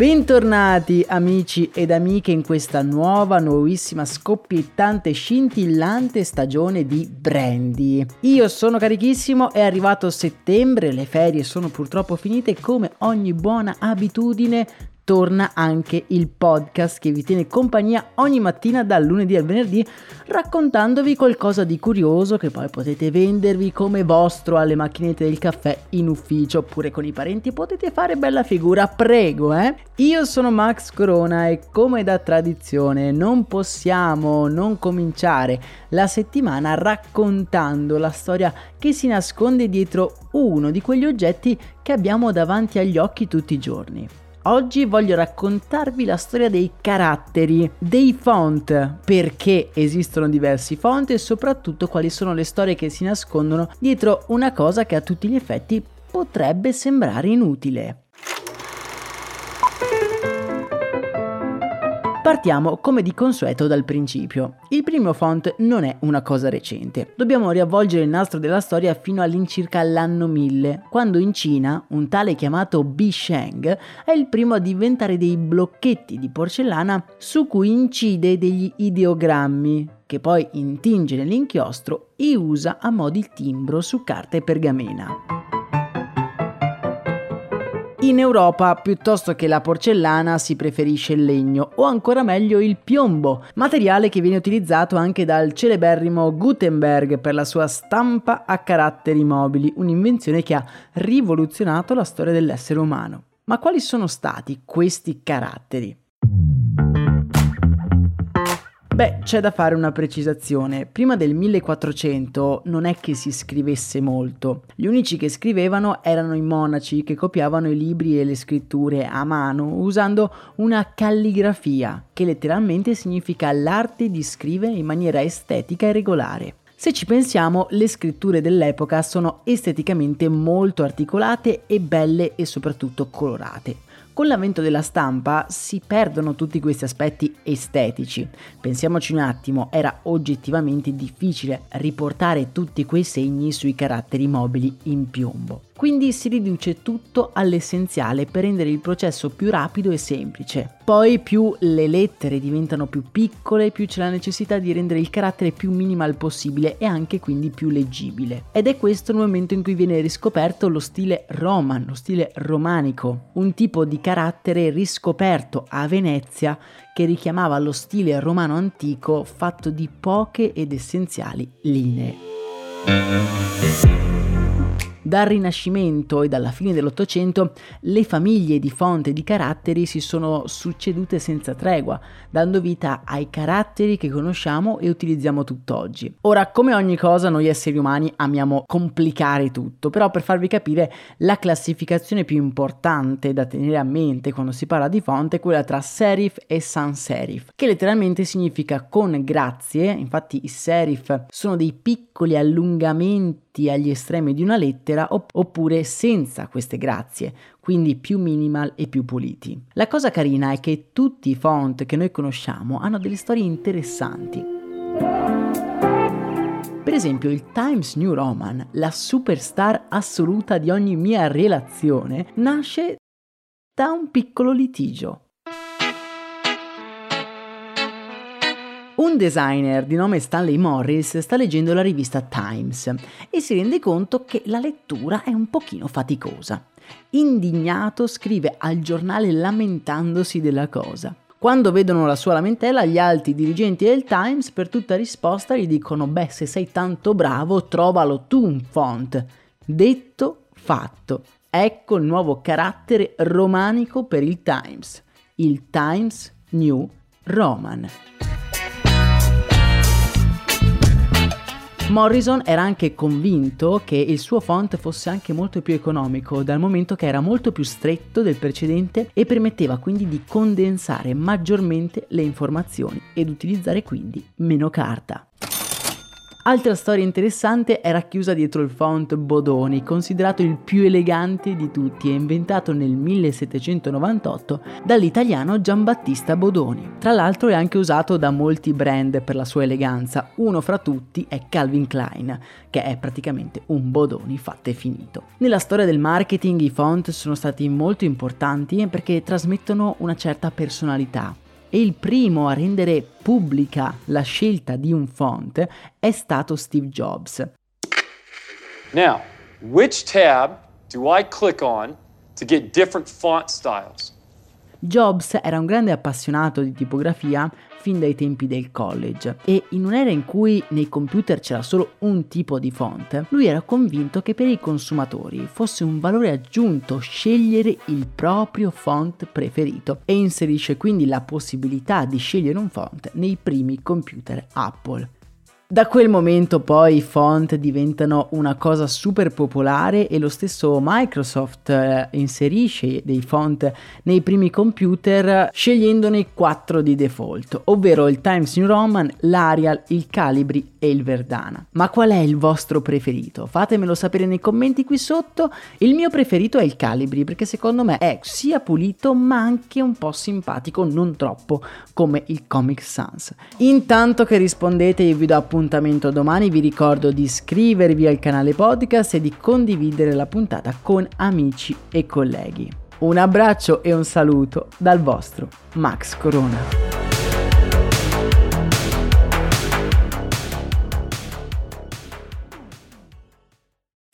Bentornati amici ed amiche in questa nuova, nuovissima, scoppiettante, scintillante stagione di Brandy. Io sono carichissimo, è arrivato settembre, le ferie sono purtroppo finite, come ogni buona abitudine torna anche il podcast che vi tiene compagnia ogni mattina dal lunedì al venerdì raccontandovi qualcosa di curioso che poi potete vendervi come vostro alle macchinette del caffè in ufficio oppure con i parenti potete fare bella figura, prego eh. Io sono Max Corona e come da tradizione non possiamo non cominciare la settimana raccontando la storia che si nasconde dietro uno di quegli oggetti che abbiamo davanti agli occhi tutti i giorni. Oggi voglio raccontarvi la storia dei caratteri, dei font, perché esistono diversi font e soprattutto quali sono le storie che si nascondono dietro una cosa che a tutti gli effetti potrebbe sembrare inutile. Partiamo come di consueto dal principio. Il primo font non è una cosa recente. Dobbiamo riavvolgere il nastro della storia fino all'incirca l'anno 1000, quando in Cina un tale chiamato Bi Sheng è il primo ad inventare dei blocchetti di porcellana su cui incide degli ideogrammi che poi intinge nell'inchiostro e usa a mo' di timbro su carta e pergamena. In Europa, piuttosto che la porcellana, si preferisce il legno o ancora meglio il piombo, materiale che viene utilizzato anche dal celeberrimo Gutenberg per la sua stampa a caratteri mobili, un'invenzione che ha rivoluzionato la storia dell'essere umano. Ma quali sono stati questi caratteri? Beh, c'è da fare una precisazione. Prima del 1400 non è che si scrivesse molto. Gli unici che scrivevano erano i monaci che copiavano i libri e le scritture a mano usando una calligrafia, che letteralmente significa l'arte di scrivere in maniera estetica e regolare. Se ci pensiamo, le scritture dell'epoca sono esteticamente molto articolate e belle e soprattutto colorate. Con l'avvento della stampa si perdono tutti questi aspetti estetici. Pensiamoci un attimo, era oggettivamente difficile riportare tutti quei segni sui caratteri mobili in piombo. Quindi si riduce tutto all'essenziale per rendere il processo più rapido e semplice. Poi più le lettere diventano più piccole, più c'è la necessità di rendere il carattere più minimal possibile e anche quindi più leggibile. Ed è questo il momento in cui viene riscoperto lo stile roman, lo stile romanico, un tipo di carattere riscoperto a Venezia che richiamava lo stile romano antico fatto di poche ed essenziali linee. Dal Rinascimento e dalla fine dell'Ottocento le famiglie di fonte di caratteri si sono succedute senza tregua, dando vita ai caratteri che conosciamo e utilizziamo tutt'oggi. Ora, come ogni cosa, noi esseri umani amiamo complicare tutto, però per farvi capire la classificazione più importante da tenere a mente quando si parla di fonte è quella tra serif e sans serif, che letteralmente significa con grazie, infatti i serif sono dei piccoli allungamenti agli estremi di una lettera eccetera, oppure senza queste grazie, quindi più minimal e più puliti. La cosa carina è che tutti i font che noi conosciamo hanno delle storie interessanti. Per esempio il Times New Roman, la superstar assoluta di ogni mia relazione, nasce da un piccolo litigio. Un designer di nome Stanley Morris sta leggendo la rivista Times e si rende conto che la lettura è un pochino faticosa. Indignato scrive al giornale lamentandosi della cosa. Quando vedono la sua lamentela, gli alti dirigenti del Times per tutta risposta gli dicono: Beh, se sei tanto bravo, trovalo tu un font. Detto, fatto. Ecco il nuovo carattere romanico per il Times. Il Times New Roman. Morrison era anche convinto che il suo font fosse anche molto più economico, dal momento che era molto più stretto del precedente e permetteva quindi di condensare maggiormente le informazioni ed utilizzare quindi meno carta. Altra storia interessante è racchiusa dietro il font Bodoni, considerato il più elegante di tutti e inventato nel 1798 dall'italiano Giambattista Bodoni. Tra l'altro è anche usato da molti brand per la sua eleganza, uno fra tutti è Calvin Klein, che è praticamente un Bodoni fatto e finito. Nella storia del marketing i font sono stati molto importanti perché trasmettono una certa personalità, e il primo a rendere pubblica la scelta di un font è stato Steve Jobs. Now, which tab do I click on to get different font styles? Jobs era un grande appassionato di tipografia fin dai tempi del college e in un'era in cui nei computer c'era solo un tipo di font, lui era convinto che per i consumatori fosse un valore aggiunto scegliere il proprio font preferito e inserisce quindi la possibilità di scegliere un font nei primi computer Apple. Da quel momento poi i font diventano una cosa super popolare e lo stesso Microsoft eh, inserisce dei font nei primi computer scegliendone quattro di default, ovvero il Times New Roman, l'Arial, il Calibri e il Verdana. Ma qual è il vostro preferito? Fatemelo sapere nei commenti qui sotto. Il mio preferito è il Calibri perché secondo me è sia pulito ma anche un po' simpatico, non troppo come il Comic Sans. Intanto che rispondete io vi do appunto appuntamento domani, vi ricordo di iscrivervi al canale podcast e di condividere la puntata con amici e colleghi. Un abbraccio e un saluto dal vostro Max Corona.